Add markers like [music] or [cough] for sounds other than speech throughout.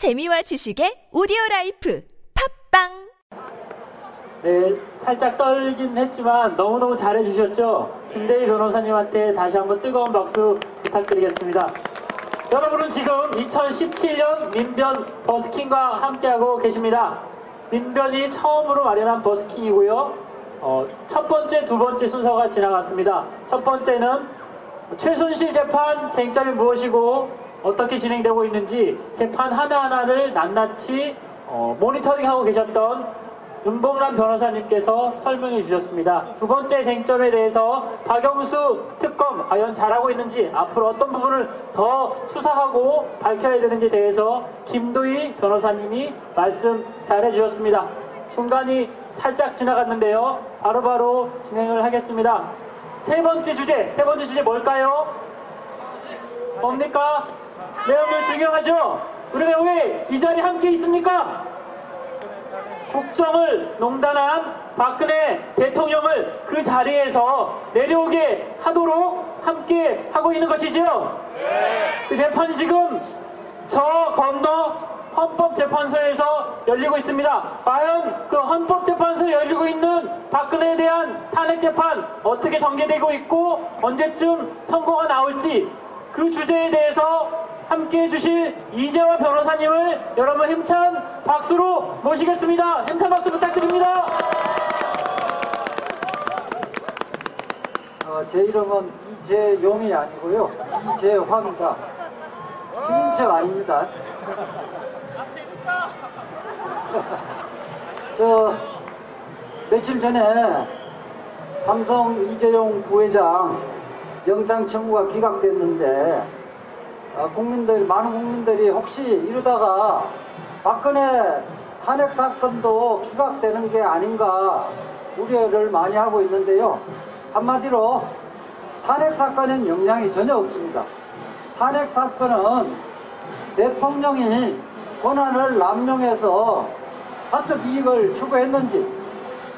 재미와 지식의 오디오 라이프 팟빵 네, 살짝 떨긴 했지만 너무너무 잘해주셨죠? 김대희 변호사님한테 다시 한번 뜨거운 박수 부탁드리겠습니다. 여러분은 지금 2017년 민변 버스킹과 함께하고 계십니다. 민변이 처음으로 마련한 버스킹이고요. 어, 첫 번째, 두 번째 순서가 지나갔습니다. 첫 번째는 최순실 재판 쟁점이 무엇이고 어떻게 진행되고 있는지 재판 하나하나를 낱낱이 어, 모니터링하고 계셨던 윤봉란 변호사님께서 설명해 주셨습니다. 두 번째 쟁점에 대해서 박영수 특검 과연 잘하고 있는지 앞으로 어떤 부분을 더 수사하고 밝혀야 되는지에 대해서 김도희 변호사님이 말씀 잘해 주셨습니다. 순간이 살짝 지나갔는데요. 바로 바로 진행을 하겠습니다. 세 번째 주제, 세 번째 주제 뭘까요? 뭡니까? 내용을 중요하죠? 우리가 왜 이 자리에 함께 있습니까? 국정을 농단한 박근혜 대통령을 그 자리에서 내려오게 하도록 함께 하고 있는 것이죠. 그 재판이 지금 저 건너 헌법재판소에서 열리고 있습니다. 과연 그 헌법재판소에 열리고 있는 박근혜에 대한 탄핵재판 어떻게 전개되고 있고 언제쯤 선고가 나올지 그 주제에 대해서 함께 해주실 이재화 변호사님을 여러분 힘찬 박수로 모시겠습니다. 힘찬 박수 부탁드립니다. 어, 제 이름은 이재용이 아니고요. 이재화입니다. 친인척 아닙니다. [laughs] 저 며칠 전에 삼성 이재용 부회장 영장 청구가 기각됐는데 어, 국민들 많은 국민들이 혹시 이러다가 박근혜 탄핵 사건도 기각되는 게 아닌가 우려를 많이 하고 있는데요. 한마디로 탄핵 사건엔 영향이 전혀 없습니다. 탄핵 사건은 대통령이 권한을 남용해서 사적 이익을 추구했는지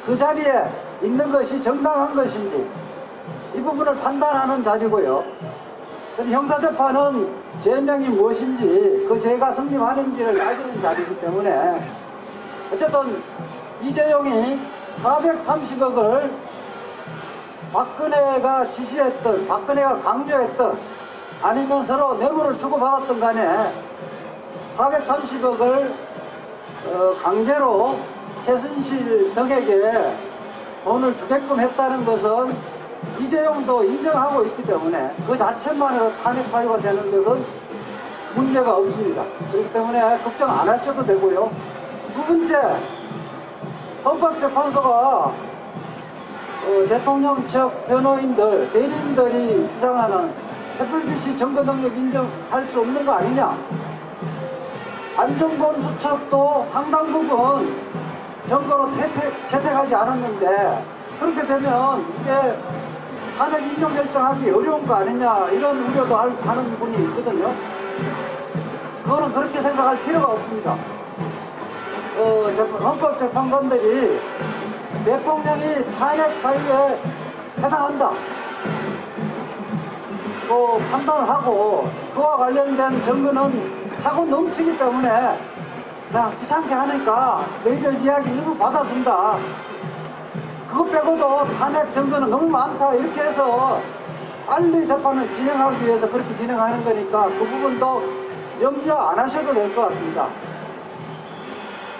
그 자리에 있는 것이 정당한 것인지 이 부분을 판단하는 자리고요. 형사재판은 죄명이 무엇인지 그 죄가 성립하는지를 따지는 자리이기 때문에 어쨌든 이재용이 430억을 박근혜가 지시했던 박근혜가 강조했던 아니면 서로 뇌물을 주고받았던 간에 430억을 어, 강제로 최순실 덕에게 돈을 주게끔 했다는 것은 이재용도 인정하고 있기 때문에 그 자체만으로 탄핵 사유가 되는 것은 문제가 없습니다. 그렇기 때문에 걱정 안 하셔도 되고요. 두 번째, 헌법재판소가 어, 대통령 측 변호인들, 대리인들이 주장하는 증거 능력 인정할 수 없는 거 아니냐? 안정권 수첩도 상당 부분 채택, 채택하지 않았는데 그렇게 되면 이게 탄핵 인용 결정하기 어려운 거 아니냐 이런 우려도 할- 하는 분이 있거든요. 그거는 그렇게 생각할 필요가 없습니다. 어, 재판- 헌법재판관들이 대통령이 탄핵 사유에 해당한다. 또 판단을 하고 그와 관련된 증거는 차고 넘치기 때문에 자 귀찮게 하니까 너희들 이야기 일부 받아준다. 그것 빼고도 탄핵 증거는 너무 많다 이렇게 해서 빨리 재판을 진행하기 위해서 그렇게 진행하는 거니까 그 부분도 염려 안 하셔도 될 것 같습니다.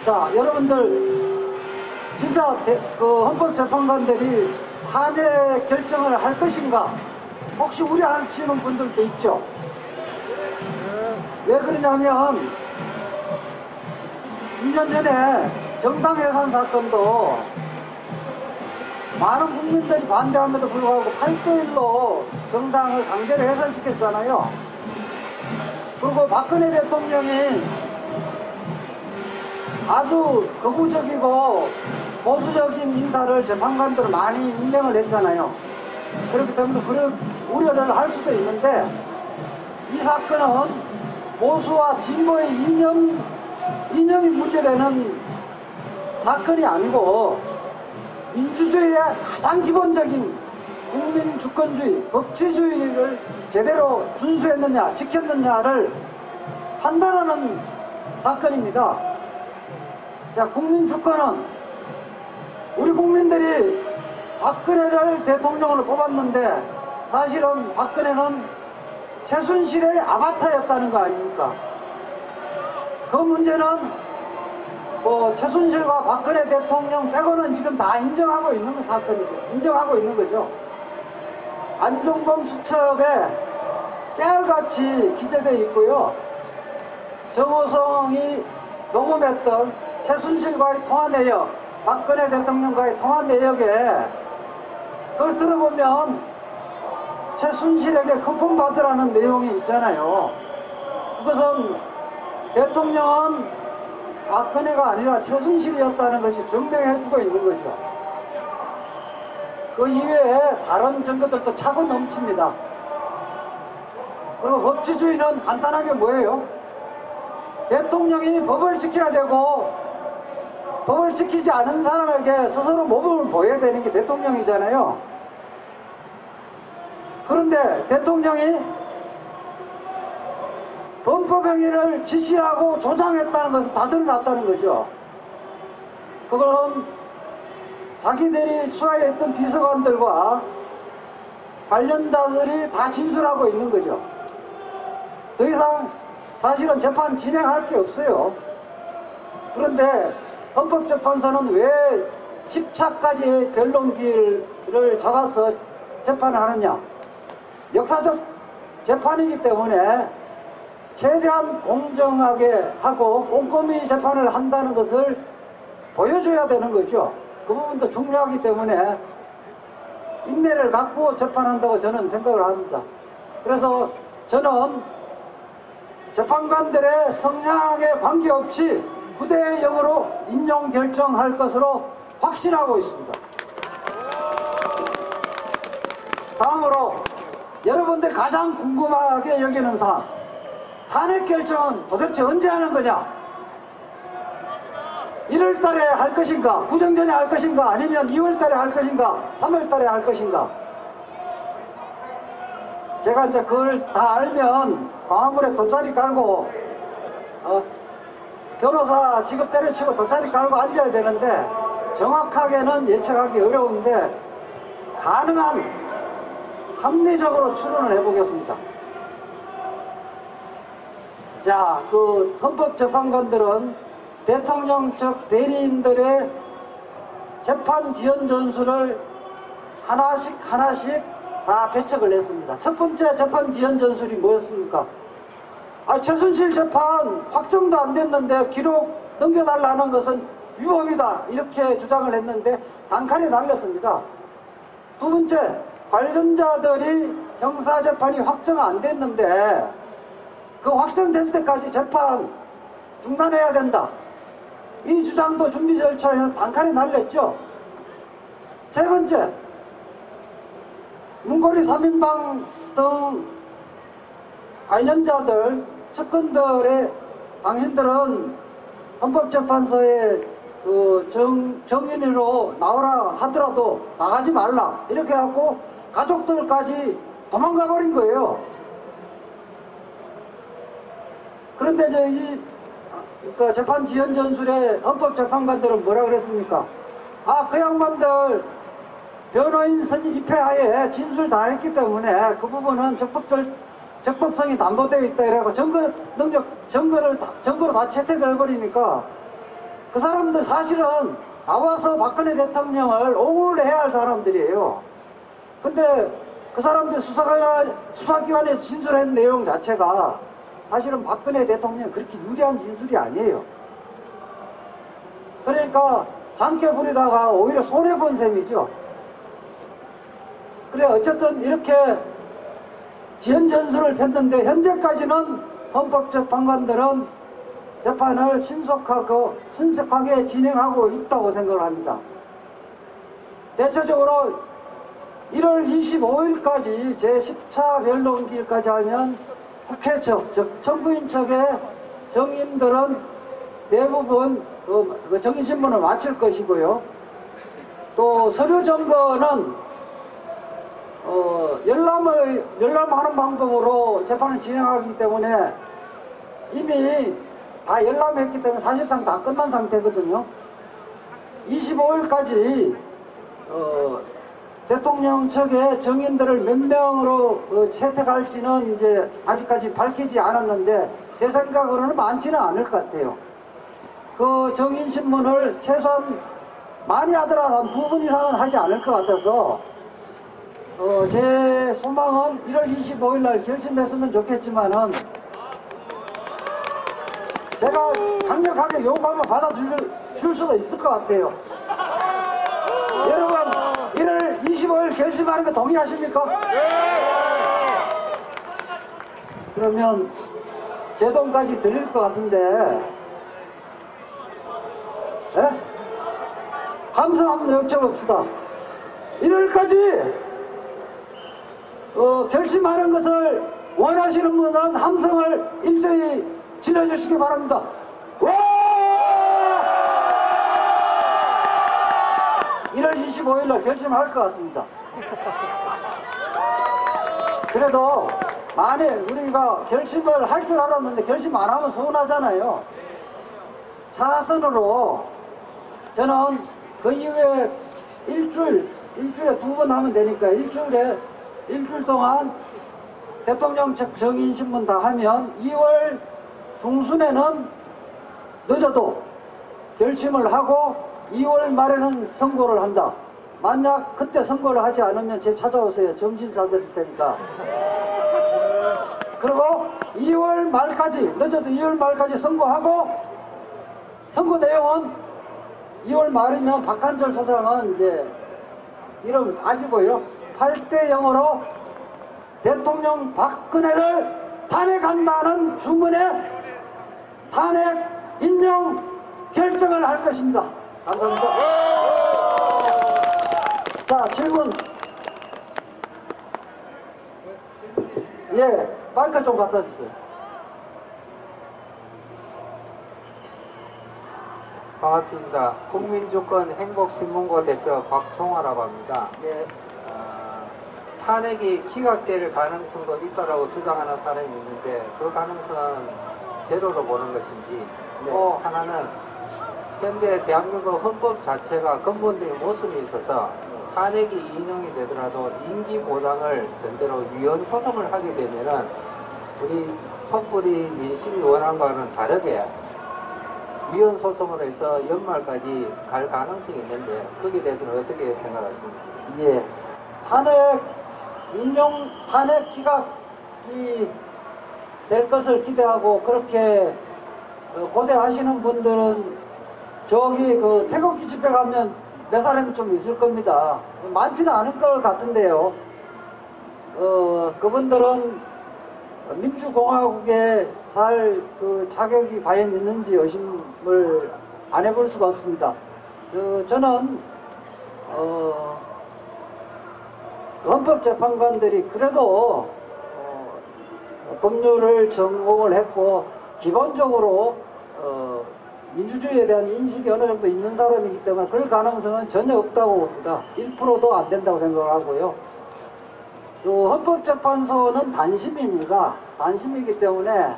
자 여러분들 진짜 대- 그 헌법재판관들이 탄핵 결정을 할 것인가 혹시 우려하시는 분들도 있죠. 왜 그러냐면 2년 전에 정당 해산 사건도 많은 국민들이 반대함에도 불구하고 8대1로 정당을 강제로 해산시켰잖아요. 그리고 박근혜 대통령이 아주 극우적이고 보수적인 인사를 재판관들을 많이 임명을 했잖아요. 그렇기 때문에 그런 우려를 할 수도 있는데 이 사건은 보수와 진보의 이념, 이념이 문제되는 사건이 아니고 민주주의의 가장 기본적인 국민 주권주의, 법치주의를 제대로 준수했느냐, 지켰느냐를 판단하는 사건입니다. 자, 국민 주권은 우리 국민들이 박근혜를 대통령으로 뽑았는데 사실은 박근혜는 최순실의 아바타였다는 거 아닙니까? 그 문제는 뭐 최순실과 박근혜 대통령 빼고는 지금 다 인정하고 있는 그 사건이죠. 인정하고 있는 거죠. 안종범 수첩에 깨알같이 기재되어 있고요. 정호성이 녹음했던 최순실과의 통화 내역, 박근혜 대통령과의 통화 내역에 그걸 들어보면 최순실에게 쿠폰 받으라는 내용이 있잖아요. 그것은 대통령은 박근혜가 아니라 최순실이었다는 것이 증명해주고 있는 거죠. 그 이외에 다른 증거들도 차고 넘칩니다. 그리고 법치주의는 간단하게 뭐예요? 대통령이 법을 지켜야 되고 법을 지키지 않은 사람에게 스스로 모범을 보여야 되는 게 대통령이잖아요. 그런데 대통령이 범법행위를 지시하고 조장했다는 것은 다 드러났다는 거죠. 그건 자기들이 수하했던 비서관들과 관련자들이 다 진술하고 있는 거죠. 더 이상 사실은 재판 진행할 게 없어요. 그런데 헌법재판소는 왜 10차까지 변론기를 잡아서 재판을 하느냐? 역사적 재판이기 때문에 최대한 공정하게 하고 꼼꼼히 재판을 한다는 것을 보여줘야 되는 거죠. 그 부분도 중요하기 때문에 인내를 갖고 재판한다고 저는 생각을 합니다. 그래서 저는 재판관들의 성향에 관계없이 부대역으로 인용 결정할 것으로 확신하고 있습니다. 다음으로 여러분들이 가장 궁금하게 여기는 사항 탄핵 결정은 도대체 언제 하는 거냐? 1월 달에 할 것인가? 구정전에 할 것인가? 아니면 2월 달에 할 것인가? 3월 달에 할 것인가? 제가 이제 그걸 다 알면 광화문에 돗자리 깔고 어, 변호사 직업 때려치고 돗자리 깔고 앉아야 되는데 정확하게는 예측하기 어려운데 가능한 합리적으로 추론을 해보겠습니다. 자, 그 헌법재판관들은 대통령 측 대리인들의 재판 지연 전술을 하나씩 하나씩 다 배척을 했습니다. 첫 번째 재판 지연 전술이 뭐였습니까? 아, 최순실 재판 확정도 안 됐는데 기록 넘겨달라는 것은 위법이다. 이렇게 주장을 했는데 단칼에 날렸습니다. 두 번째, 관련자들이 형사재판이 확정 안 됐는데 그 확정될 때까지 재판 중단해야 된다. 이 주장도 준비 절차에서 단칼에 날렸죠. 세 번째, 문고리 3인방 등 관련자들, 측근들의 당신들은 헌법재판소에 그 정, 정인으로 나오라 하더라도 나가지 말라. 이렇게 하고 가족들까지 도망가 버린 거예요. 그런데 저희 그 재판 지연 전술의 헌법 재판관들은 뭐라 그랬습니까? 아, 그 양반들 변호인 선임 입회하에 진술 다 했기 때문에 그 부분은 적법적, 적법성이 담보되어 있다 이라고 증거 능력, 증거를, 다- 증거로 다 채택을 해버리니까 그 사람들 사실은 나와서 박근혜 대통령을 옹호를 해야 할 사람들이에요. 근데 그 사람들 수사관, 수사기관에서 진술한 내용 자체가 사실은 박근혜 대통령 그렇게 유리한 진술이 아니에요. 그러니까 잠깨 부리다가 오히려 손해본 셈이죠. 그래, 어쨌든 이렇게 지연 전술을 폈는데 현재까지는 헌법재판관들은 재판을 신속하고 신속하게 진행하고 있다고 생각을 합니다. 대체적으로 1월 25일까지 제 10차 변론기일까지 하면 국회 측, 즉 청구인 측의 정인들은 대부분 그, 그 정인신문을 마칠 것이고요. 또 서류 점거는 어, 열람을, 열람하는 방법으로 재판을 진행하기 때문에 이미 다 열람했기 때문에 사실상 다 끝난 상태거든요. 25일까지 어, 대통령 측의 정인들을 몇 명으로 어, 채택할지는 이제 아직까지 밝히지 않았는데 제 생각으로는 많지는 않을 것 같아요. 그 정인 신문을 최소한 많이 하더라도 한두번 이상은 하지 않을 것 같아서 어, 제 소망은 1월 25일 날 결심했으면 좋겠지만은 제가 강력하게 요구하면 받아줄 줄 수도 있을 것 같아요. 여러분, 1월 25일 결심하는 거 동의하십니까? 그러면 제 돈까지 드릴 것 같은데, 예? 함성 한번 여쭤봅시다. 1월까지 어, 결심하는 것을 원하시는 분은 함성을 일제히 질러주시기 바랍니다. 와! 1월 25일 날 결심할 것 같습니다. 그래도 만약 우리가 결심을 할 줄 알았는데 결심 안 하면 서운하잖아요. 차선으로 저는 그 이후에 일주일, 일주일에 두 번 하면 되니까 일주일에 일주일 동안 대통령 측 정인 신문 다 하면 2월 중순에는 늦어도 결심을 하고 2월 말에는 선고를 한다. 만약 그때 선고를 하지 않으면 제 찾아오세요. 점심 사드릴 테니까. 그리고 2월 말까지, 늦어도 2월 말까지 선고하고 선고 내용은 2월 말이면 박한철 소장은 이제 이름 아시고요. 8대 0으로 대통령 박근혜를 탄핵한다는 주문에 탄핵 인용 결정을 할 것입니다. 감사합니다. 자, 질문. 예, 마이크 좀 갖다 주세요. 반갑습니다. 국민주권 행복신문고 대표 박총화라고 합니다. 예, 어, 탄핵이 기각될 가능성도 있다라고 주장하는 사람이 있는데 그 가능성은 제로로 보는 것인지 네. 또 하나는 현재 대한민국 헌법 자체가 근본적인 모순이 있어서 탄핵이 인용이 되더라도 임기 보장을 전제로 위헌 소송을 하게 되면은 우리 촛불이 민심이 원하는 거와는 다르게 위헌 소송을 해서 연말까지 갈 가능성이 있는데 거기에 대해서는 어떻게 생각하십니까? 예. 탄핵, 인용 탄핵 기각이 될 것을 기대하고 그렇게 어, 고대하시는 분들은 저기 그 태극기 집회 가면 몇 사람이 좀 있을 겁니다. 많지는 않을 것 같은데요. 어, 그분들은 민주공화국에 살 그 자격이 과연 있는지 의심을 안 해볼 수가 없습니다. 어, 저는 어, 헌법재판관들이 그래도 어, 법률을 전공을 했고 기본적으로 어, 민주주의에 대한 인식이 어느 정도 있는 사람이기 때문에 그럴 가능성은 전혀 없다고 봅니다. 1%도 안 된다고 생각을 하고요. 그 헌법재판소는 단심입니다. 단심이기 때문에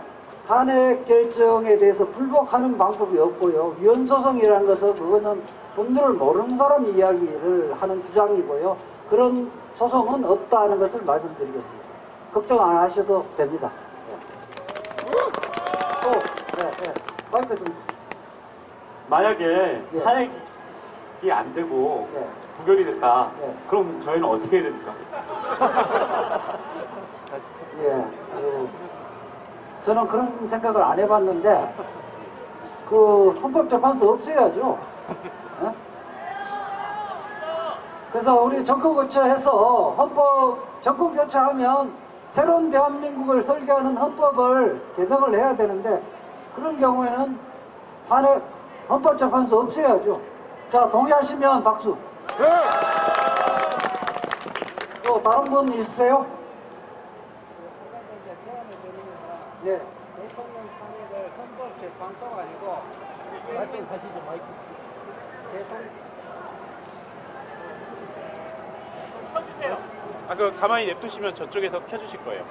탄핵 결정에 대해서 불복하는 방법이 없고요. 위헌소송이라는 것은 그거는 법률을 모르는 사람 이야기를 하는 주장이고요. 그런 소송은 없다는 것을 말씀드리겠습니다. 걱정 안 하셔도 됩니다. 예. 또, 네, 네. 마이크 좀. 만약에 예. 탄핵이 안 되고 예. 부결이 됐다. 예. 그럼 저희는 어떻게 해야 됩니까? [laughs] 예. 그, 저는 그런 생각을 안 해봤는데, 그 헌법재판소 없애야죠. 예? 그래서 우리 정권 교체해서 헌법 정권 교체하면 새로운 대한민국을 설계하는 헌법을 개정을 해야 되는데 그런 경우에는 탄핵 헌법재판소 없애야죠. 자 동의하시면 박수. 또 다른 분 있으세요? 네. 대통령 탄핵을 헌법 재판소가 아니고 말씀하시죠 마이크. 대통령 아, 그 가만히 냅두시면 저쪽에서 켜주실 거예요.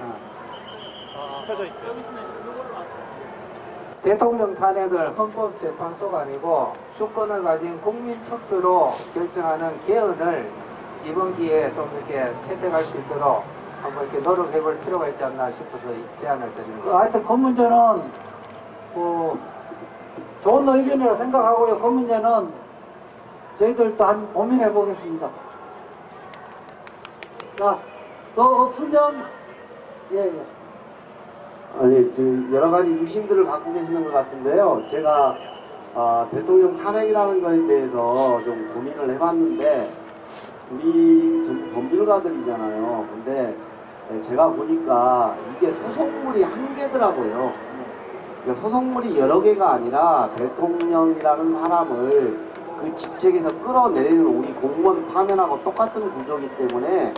어. 켜져 있어요. 대통령 탄핵을 헌법재판소가 아니고 주권을 가진 국민 투표로 결정하는 개헌을 이번 기회에 좀 이렇게 채택할 수 있도록 한번 이렇게 노력해 볼 필요가 있지 않나 싶어서 이 제안을 그 드립니다. 하여튼 그 문제는 뭐 좋은 의견이라 생각하고요. 그 문제는 저희들도 한 고민해 보겠습니다. 자, 또 없으면 예, 예. 아니, 그 여러 가지 유심들을 갖고 계시는 것 같은데요. 제가 아, 대통령 탄핵이라는 것에 대해서 좀 고민을 해봤는데 우리 전부 법률가들이잖아요. 근데 예, 제가 보니까 이게 소송물이 한 개더라고요. 그러니까 소송물이 여러 개가 아니라 대통령이라는 사람을 그 직책에서 끌어내리는 우리 공무원 파면하고 똑같은 구조이기 때문에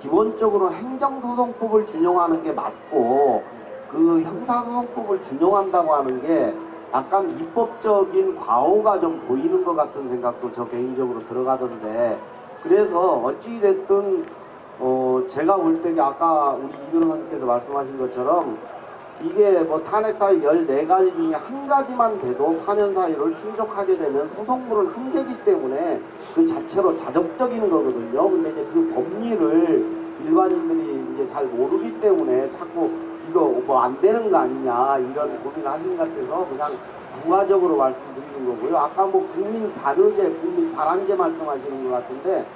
기본적으로 행정소송법을 준용하는 게 맞고 그 형사소송법을 준용한다고 하는 게 약간 입법적인 과오가 좀 보이는 것 같은 생각도 저 개인적으로 들어가던데 그래서 어찌됐든 어 제가 볼 때는 아까 우리 이 변호사님께서 말씀하신 것처럼 이게 뭐 탄핵 사유 14가지 중에 한 가지만 돼도 파면 사유를 충족하게 되면 소송물은 한 개이기 때문에 그 자체로 자적적인 거거든요. 근데 이제 그 법리를 일반인들이 이제 잘 모르기 때문에 자꾸 이거 뭐 안 되는 거 아니냐 이런 고민을 하신 것 같아서 그냥 부가적으로 말씀드리는 거고요. 아까 뭐 국민 반의제, 국민 반환제 말씀하시는 것 같은데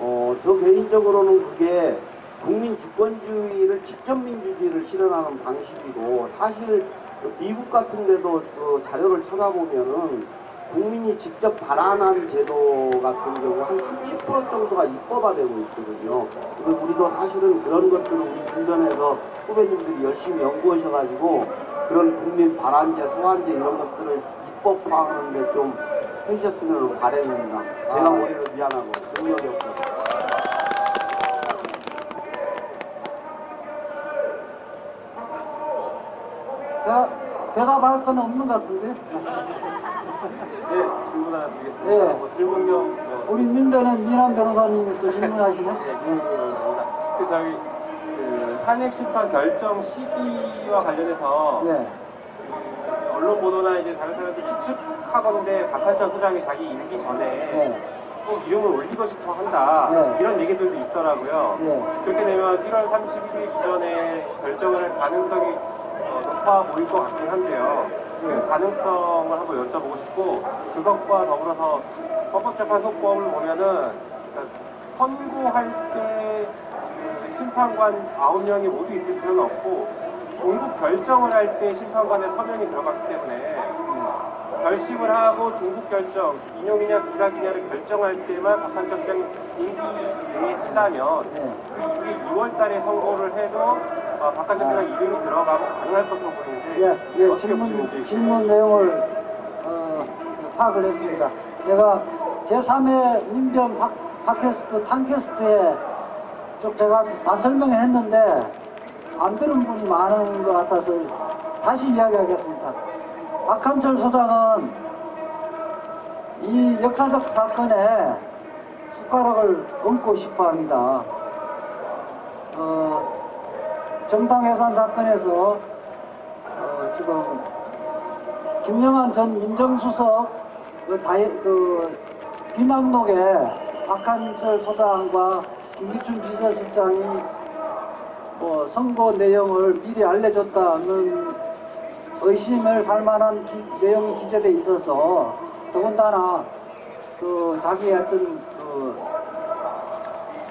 어, 저 개인적으로는 그게 국민 주권주의를 직접 민주주의를 실현하는 방식이고 사실 그 미국 같은 데도 그 자료를 찾아보면은 국민이 직접 발안한 제도 같은 경우 한 30% 정도가 입법화되고 있거든요. 그리고 우리도 사실은 그런 것들을 우리 주변에서 후배님들이 열심히 연구하셔가지고 그런 국민 발안제, 소환제 이런 것들을 입법화하는데 좀 해주셨으면 바람입니다. 제가 아. 오히려 미안하고 능력이 없어서. 자, 대답할 건 없는 것 같은데. 네, 질문 하나 드리겠습니다. 예. 뭐 질문 겸 뭐, 우리 민변은 미남 변호사님이 또 질문하시네. 네, 예. 질문입니다. 그 저희 그 탄핵 심판 결정 시기와 관련해서 예. 그 언론 보도나 이제 다른 사람들 추측하건데 박한철 소장이 자기 임기 전에 예. 꼭 이름을 올리고 싶어 한다 네. 이런 얘기들도 있더라고요. 예. 그렇게 되면 1월 31일 이전에 결정을 할 가능성이 어, 높아 보일 것 같긴 한데요. 네. 그 가능성을 한번 여쭤보고 싶고 그것과 더불어서 헌법재판소법을 보면은 그러니까 선고할 때 그 심판관 9명이 모두 있을 필요는 없고 종국 결정을 할 때 심판관의 서명이 들어갔기 때문에 결심을 하고 종국 결정, 인용이냐 기각이냐를 결정할 때만 박한철 시장이 임기 내에 한다면 예. 그 이후에 2월 달에 선고를 해도 어, 박한철 시장 이름이 들어가고 가능할 것으로 보이는데 예, 예, 어떻게 질문, 보시는지 질문 내용을 어, 파악을 했습니다. 제가 제3회 민변 팟- 팟캐스트, 탕캐스트에 쭉 제가 다 설명을 했는데 안 들은 분이 많은 것 같아서 다시 이야기하겠습니다. 박한철 소장은 이 역사적 사건에 숟가락을 얹고 싶어 합니다. 어, 정당 해산 사건에서 어, 지금 김영환 전 민정수석 그, 다이, 그 비망록에 박한철 소장과 김기춘 비서실장이 뭐 선거 내용을 미리 알려줬다는 의심을 살 만한 기- 내용이 기재돼 있어서 더군다나 그 자기의 어떤 그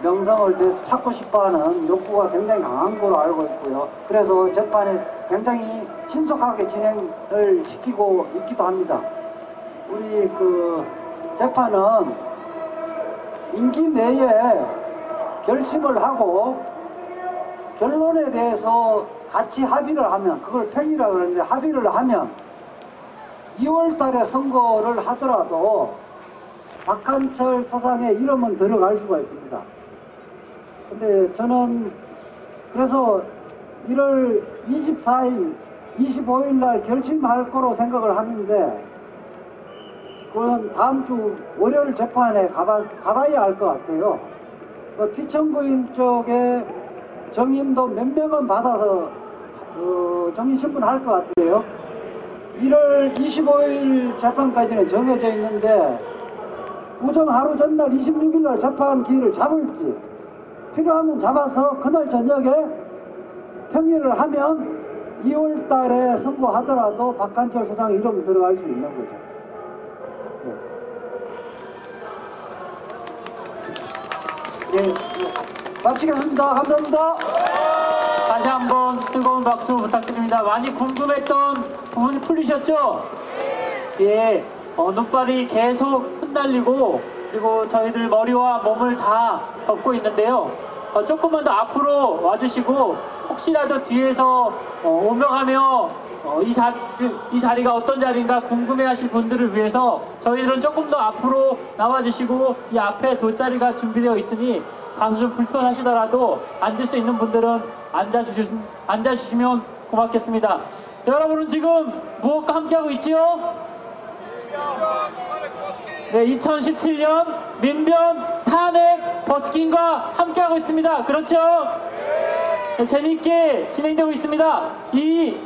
명성을 되- 찾고 싶어하는 욕구가 굉장히 강한 걸로 알고 있고요. 그래서 재판에 굉장히 신속하게 진행을 시키고 있기도 합니다. 우리 그 재판은 임기 내에 결심을 하고 결론에 대해서 같이 합의를 하면 그걸 평이라 그러는데 합의를 하면 2월 달에 선거를 하더라도 박한철 소장의 이름은 들어갈 수가 있습니다. 근데 저는 그래서 1월 24일, 25일 날 결심할 거로 생각을 하는데 그건 다음 주 월요일 재판에 가봐, 가봐야 알 것 같아요. 그 피청구인 쪽에 정인도 몇 명은 받아서 어, 정인신문 할 것 같아요. 1월 25일 재판까지는 정해져 있는데 우정 하루 전날 26일 날 재판 기일을 잡을지 필요하면 잡아서 그날 저녁에 평일을 하면 2월 달에 선고하더라도 박한철 수장 이름 들어갈 수 있는 거죠. 예. 예, 예. 마치겠습니다. 감사합니다. 다시 한번 뜨거운 박수 부탁드립니다. 많이 궁금했던 부분이 풀리셨죠? 예, 어, 눈발이 계속 흩날리고 그리고 저희들 머리와 몸을 다 덮고 있는데요. 어, 조금만 더 앞으로 와주시고 혹시라도 뒤에서 어, 오명하며 어, 이, 자, 이 자리가 어떤 자리인가 궁금해하실 분들을 위해서 저희들은 조금 더 앞으로 나와주시고 이 앞에 돗자리가 준비되어 있으니 가서 좀 불편하시더라도 앉을 수 있는 분들은 앉아주시, 앉아주시면 고맙겠습니다. 여러분은 지금 무엇과 함께하고 있지요? 네, 2017년 민변 탄핵 버스킹과 함께하고 있습니다. 그렇죠? 네, 재미있게 진행되고 있습니다. 이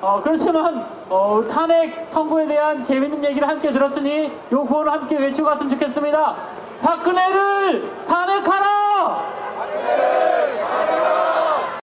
어, 그렇지만 어, 탄핵 선고에 대한 재밌는 얘기를 함께 들었으니 요 구호를 함께 외치고 갔으면 좋겠습니다. 박근혜를 탄핵하라!